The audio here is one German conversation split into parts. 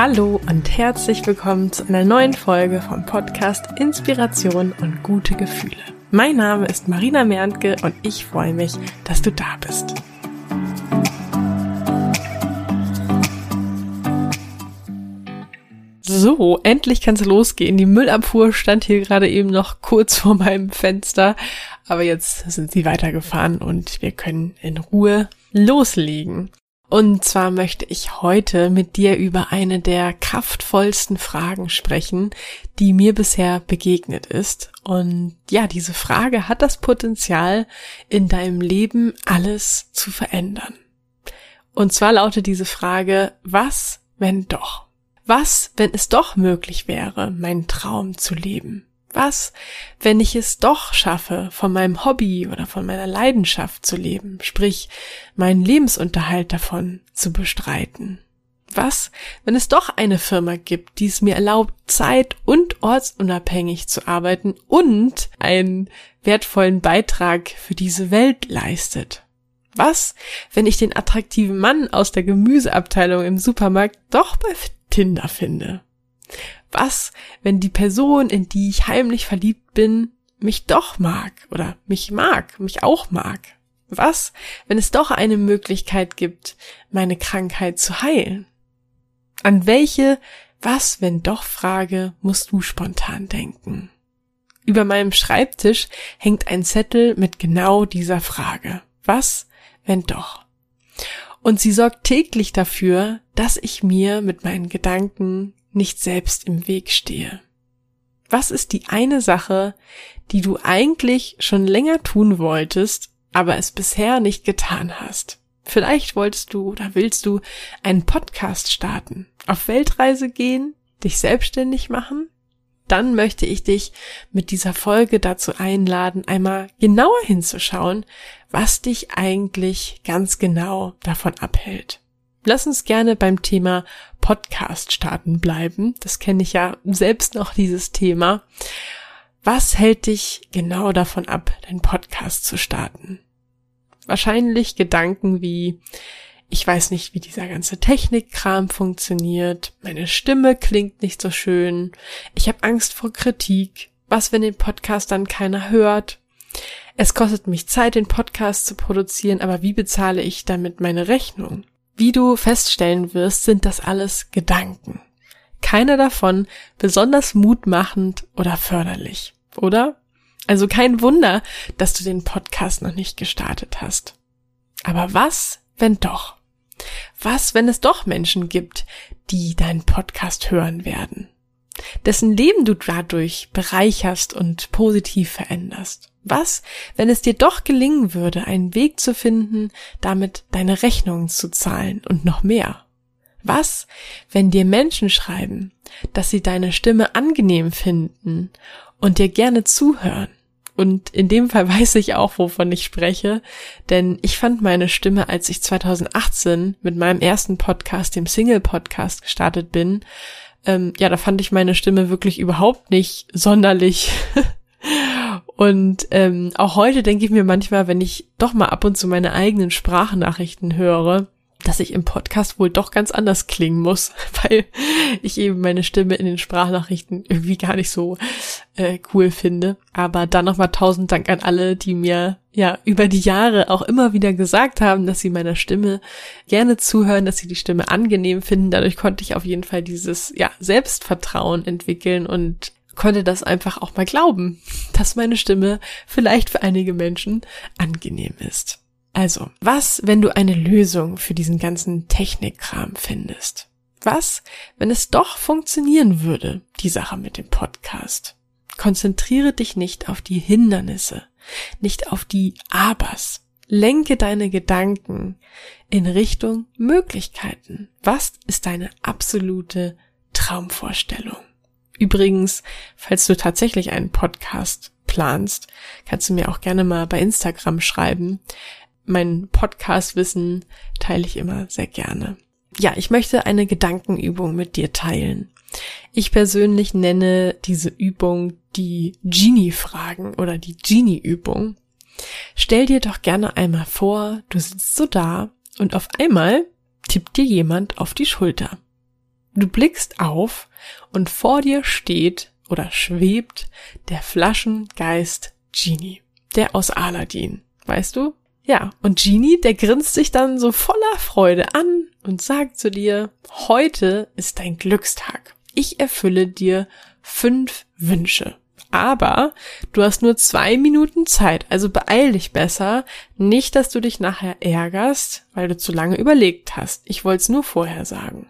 Hallo und herzlich willkommen zu einer neuen Folge vom Podcast Inspiration und gute Gefühle. Mein Name ist Marina Merntke und ich freue mich, dass du da bist. So, endlich kann es losgehen. Die Müllabfuhr stand hier gerade eben noch kurz vor meinem Fenster, aber jetzt sind sie weitergefahren und wir können in Ruhe loslegen. Und zwar möchte ich heute mit dir über eine der kraftvollsten Fragen sprechen, die mir bisher begegnet ist. Und ja, diese Frage hat das Potenzial, in deinem Leben alles zu verändern. Und zwar lautet diese Frage, was, wenn doch? Was, wenn es doch möglich wäre, meinen Traum zu leben? Was, wenn ich es doch schaffe, von meinem Hobby oder von meiner Leidenschaft zu leben, sprich meinen Lebensunterhalt davon zu bestreiten? Was, wenn es doch eine Firma gibt, die es mir erlaubt, zeit- und ortsunabhängig zu arbeiten und einen wertvollen Beitrag für diese Welt leistet? Was, wenn ich den attraktiven Mann aus der Gemüseabteilung im Supermarkt doch bei Tinder finde? Was, wenn die Person, in die ich heimlich verliebt bin, mich doch mag oder mich mag, mich auch mag? Was, wenn es doch eine Möglichkeit gibt, meine Krankheit zu heilen? An welche Was, wenn doch Frage musst du spontan denken? Über meinem Schreibtisch hängt ein Zettel mit genau dieser Frage. Was, wenn doch? Und sie sorgt täglich dafür, dass ich mir mit meinen Gedanken nicht selbst im Weg stehe. Was ist die eine Sache, die du eigentlich schon länger tun wolltest, aber es bisher nicht getan hast? Vielleicht wolltest du oder willst du einen Podcast starten, auf Weltreise gehen, dich selbstständig machen? Dann möchte ich dich mit dieser Folge dazu einladen, einmal genauer hinzuschauen, was dich eigentlich ganz genau davon abhält. Lass uns gerne beim Thema Podcast starten bleiben. Das kenne ich ja selbst noch, dieses Thema. Was hält dich genau davon ab, deinen Podcast zu starten? Wahrscheinlich Gedanken wie, ich weiß nicht, wie dieser ganze Technikkram funktioniert, meine Stimme klingt nicht so schön, ich habe Angst vor Kritik, was, wenn den Podcast dann keiner hört? Es kostet mich Zeit, den Podcast zu produzieren, aber wie bezahle ich damit meine Rechnung? Wie du feststellen wirst, sind das alles Gedanken. Keiner davon besonders mutmachend oder förderlich, oder? Also kein Wunder, dass du den Podcast noch nicht gestartet hast. Aber was, wenn doch? Was, wenn es doch Menschen gibt, die deinen Podcast hören werden? Dessen Leben du dadurch bereicherst und positiv veränderst? Was, wenn es dir doch gelingen würde, einen Weg zu finden, damit deine Rechnungen zu zahlen und noch mehr? Was, wenn dir Menschen schreiben, dass sie deine Stimme angenehm finden und dir gerne zuhören? Und in dem Fall weiß ich auch, wovon ich spreche, denn ich fand meine Stimme, als ich 2018 mit meinem ersten Podcast, dem Single-Podcast, gestartet bin, ähm, ja, da fand ich meine Stimme wirklich überhaupt nicht sonderlich Und ähm, auch heute denke ich mir manchmal, wenn ich doch mal ab und zu meine eigenen Sprachnachrichten höre, dass ich im Podcast wohl doch ganz anders klingen muss, weil ich eben meine Stimme in den Sprachnachrichten irgendwie gar nicht so äh, cool finde. Aber dann nochmal tausend Dank an alle, die mir ja über die Jahre auch immer wieder gesagt haben, dass sie meiner Stimme gerne zuhören, dass sie die Stimme angenehm finden. Dadurch konnte ich auf jeden Fall dieses ja Selbstvertrauen entwickeln und konnte das einfach auch mal glauben, dass meine Stimme vielleicht für einige Menschen angenehm ist. Also, was, wenn du eine Lösung für diesen ganzen Technikkram findest? Was, wenn es doch funktionieren würde, die Sache mit dem Podcast? Konzentriere dich nicht auf die Hindernisse, nicht auf die Abers. Lenke deine Gedanken in Richtung Möglichkeiten. Was ist deine absolute Traumvorstellung? Übrigens, falls du tatsächlich einen Podcast planst, kannst du mir auch gerne mal bei Instagram schreiben. Mein Podcast-Wissen teile ich immer sehr gerne. Ja, ich möchte eine Gedankenübung mit dir teilen. Ich persönlich nenne diese Übung die Genie-Fragen oder die Genie-Übung. Stell dir doch gerne einmal vor, du sitzt so da und auf einmal tippt dir jemand auf die Schulter. Du blickst auf und vor dir steht oder schwebt der Flaschengeist Genie, der aus Aladdin. Weißt du? Ja, und Genie, der grinst sich dann so voller Freude an und sagt zu dir, heute ist dein Glückstag. Ich erfülle dir fünf Wünsche. Aber du hast nur zwei Minuten Zeit, also beeil dich besser. Nicht, dass du dich nachher ärgerst, weil du zu lange überlegt hast. Ich wollte es nur vorher sagen.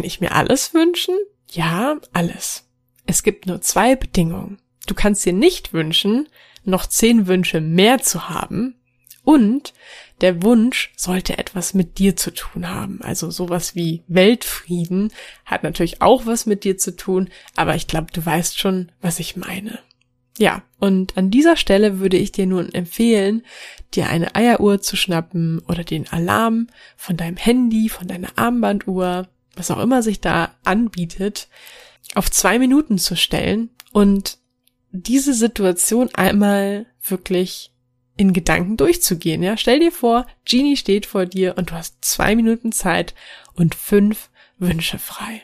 Kann ich mir alles wünschen? Ja, alles. Es gibt nur zwei Bedingungen. Du kannst dir nicht wünschen, noch zehn Wünsche mehr zu haben und der Wunsch sollte etwas mit dir zu tun haben. Also sowas wie Weltfrieden hat natürlich auch was mit dir zu tun, aber ich glaube, du weißt schon, was ich meine. Ja, und an dieser Stelle würde ich dir nun empfehlen, dir eine Eieruhr zu schnappen oder den Alarm von deinem Handy, von deiner Armbanduhr, was auch immer sich da anbietet, auf zwei Minuten zu stellen und diese Situation einmal wirklich in Gedanken durchzugehen. Ja, stell dir vor, Genie steht vor dir und du hast zwei Minuten Zeit und fünf Wünsche frei.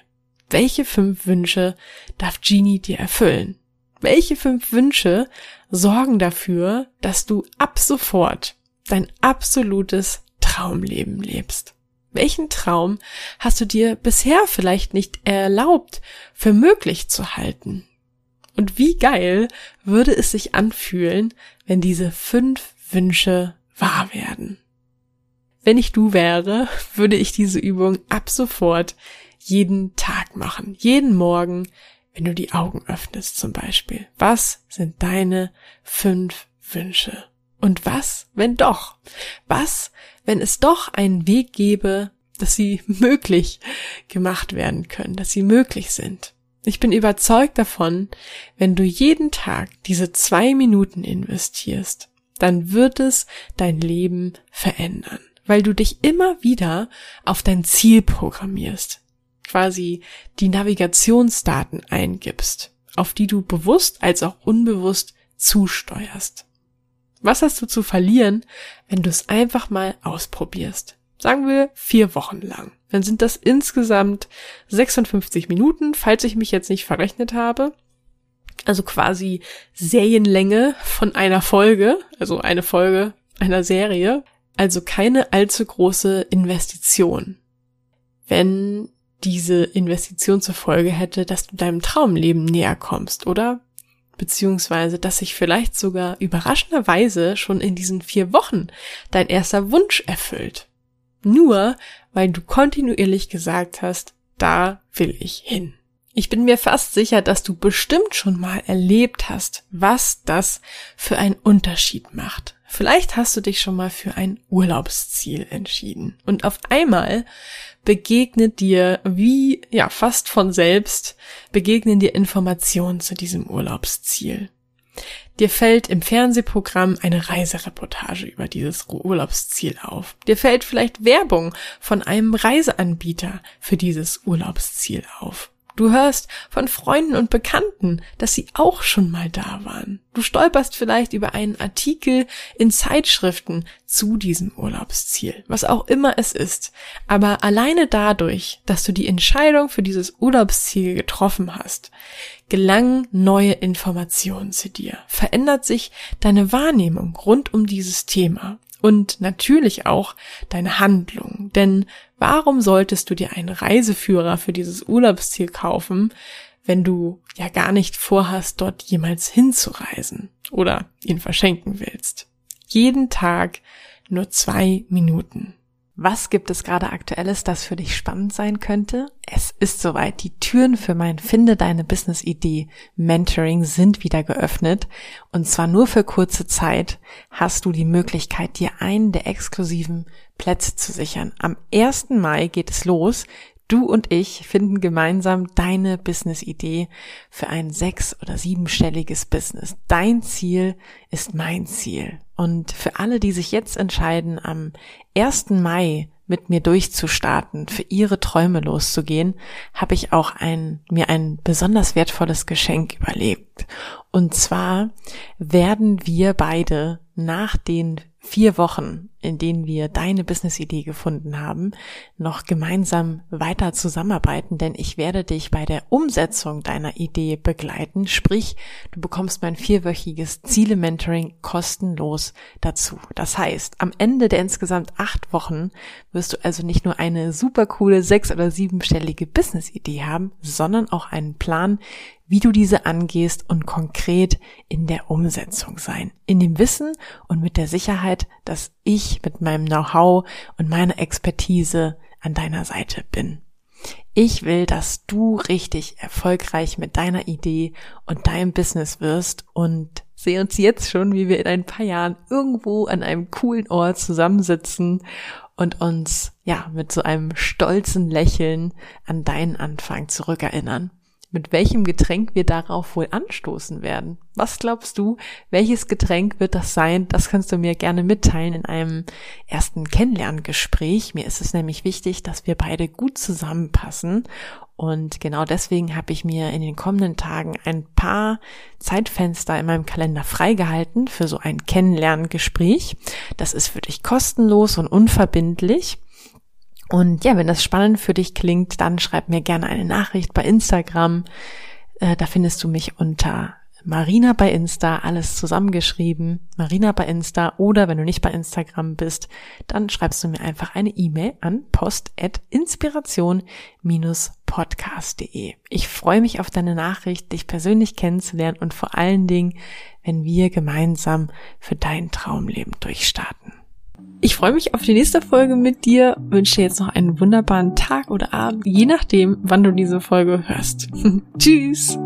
Welche fünf Wünsche darf Genie dir erfüllen? Welche fünf Wünsche sorgen dafür, dass du ab sofort dein absolutes Traumleben lebst? Welchen Traum hast du dir bisher vielleicht nicht erlaubt, für möglich zu halten? Und wie geil würde es sich anfühlen, wenn diese fünf Wünsche wahr werden? Wenn ich du wäre, würde ich diese Übung ab sofort jeden Tag machen. Jeden Morgen, wenn du die Augen öffnest zum Beispiel. Was sind deine fünf Wünsche? Und was, wenn doch? Was, wenn es doch einen Weg gäbe, dass sie möglich gemacht werden können, dass sie möglich sind? Ich bin überzeugt davon, wenn du jeden Tag diese zwei Minuten investierst, dann wird es dein Leben verändern, weil du dich immer wieder auf dein Ziel programmierst, quasi die Navigationsdaten eingibst, auf die du bewusst als auch unbewusst zusteuerst. Was hast du zu verlieren, wenn du es einfach mal ausprobierst? Sagen wir vier Wochen lang. Dann sind das insgesamt 56 Minuten, falls ich mich jetzt nicht verrechnet habe. Also quasi Serienlänge von einer Folge, also eine Folge einer Serie. Also keine allzu große Investition. Wenn diese Investition zur Folge hätte, dass du deinem Traumleben näher kommst, oder? Beziehungsweise, dass sich vielleicht sogar überraschenderweise schon in diesen vier Wochen dein erster Wunsch erfüllt. Nur weil du kontinuierlich gesagt hast, da will ich hin. Ich bin mir fast sicher, dass du bestimmt schon mal erlebt hast, was das für einen Unterschied macht. Vielleicht hast du dich schon mal für ein Urlaubsziel entschieden und auf einmal begegnet dir wie, ja, fast von selbst, begegnen dir Informationen zu diesem Urlaubsziel. Dir fällt im Fernsehprogramm eine Reisereportage über dieses Urlaubsziel auf. Dir fällt vielleicht Werbung von einem Reiseanbieter für dieses Urlaubsziel auf. Du hörst von Freunden und Bekannten, dass sie auch schon mal da waren. Du stolperst vielleicht über einen Artikel in Zeitschriften zu diesem Urlaubsziel, was auch immer es ist. Aber alleine dadurch, dass du die Entscheidung für dieses Urlaubsziel getroffen hast, gelangen neue Informationen zu dir, verändert sich deine Wahrnehmung rund um dieses Thema und natürlich auch deine Handlung. Denn warum solltest du dir einen Reiseführer für dieses Urlaubsziel kaufen, wenn du ja gar nicht vorhast, dort jemals hinzureisen oder ihn verschenken willst? Jeden Tag nur zwei Minuten. Was gibt es gerade aktuelles, das für dich spannend sein könnte? Es ist soweit. Die Türen für mein Finde deine Business Idee Mentoring sind wieder geöffnet. Und zwar nur für kurze Zeit hast du die Möglichkeit, dir einen der exklusiven Plätze zu sichern. Am 1. Mai geht es los. Du und ich finden gemeinsam deine Business-Idee für ein sechs- oder siebenstelliges Business. Dein Ziel ist mein Ziel. Und für alle, die sich jetzt entscheiden, am 1. Mai mit mir durchzustarten, für ihre Träume loszugehen, habe ich auch ein, mir ein besonders wertvolles Geschenk überlegt. Und zwar werden wir beide nach den vier Wochen in denen wir deine Business-Idee gefunden haben, noch gemeinsam weiter zusammenarbeiten, denn ich werde dich bei der Umsetzung deiner Idee begleiten. Sprich, du bekommst mein vierwöchiges Ziele-Mentoring kostenlos dazu. Das heißt, am Ende der insgesamt acht Wochen wirst du also nicht nur eine super coole sechs- oder siebenstellige Business-Idee haben, sondern auch einen Plan, wie du diese angehst und konkret in der Umsetzung sein. In dem Wissen und mit der Sicherheit, dass ich mit meinem Know-how und meiner Expertise an deiner Seite bin. Ich will, dass du richtig erfolgreich mit deiner Idee und deinem Business wirst und sehe uns jetzt schon, wie wir in ein paar Jahren irgendwo an einem coolen Ort zusammensitzen und uns, ja, mit so einem stolzen Lächeln an deinen Anfang zurückerinnern mit welchem Getränk wir darauf wohl anstoßen werden. Was glaubst du, welches Getränk wird das sein? Das kannst du mir gerne mitteilen in einem ersten Kennenlerngespräch. Mir ist es nämlich wichtig, dass wir beide gut zusammenpassen. Und genau deswegen habe ich mir in den kommenden Tagen ein paar Zeitfenster in meinem Kalender freigehalten für so ein Kennenlerngespräch. Das ist für dich kostenlos und unverbindlich. Und ja, wenn das spannend für dich klingt, dann schreib mir gerne eine Nachricht bei Instagram. Äh, da findest du mich unter Marina bei Insta, alles zusammengeschrieben, Marina bei Insta oder wenn du nicht bei Instagram bist, dann schreibst du mir einfach eine E-Mail an post@inspiration-podcast.de. Ich freue mich auf deine Nachricht, dich persönlich kennenzulernen und vor allen Dingen, wenn wir gemeinsam für dein Traumleben durchstarten. Ich freue mich auf die nächste Folge mit dir, wünsche dir jetzt noch einen wunderbaren Tag oder Abend, je nachdem, wann du diese Folge hörst. Tschüss!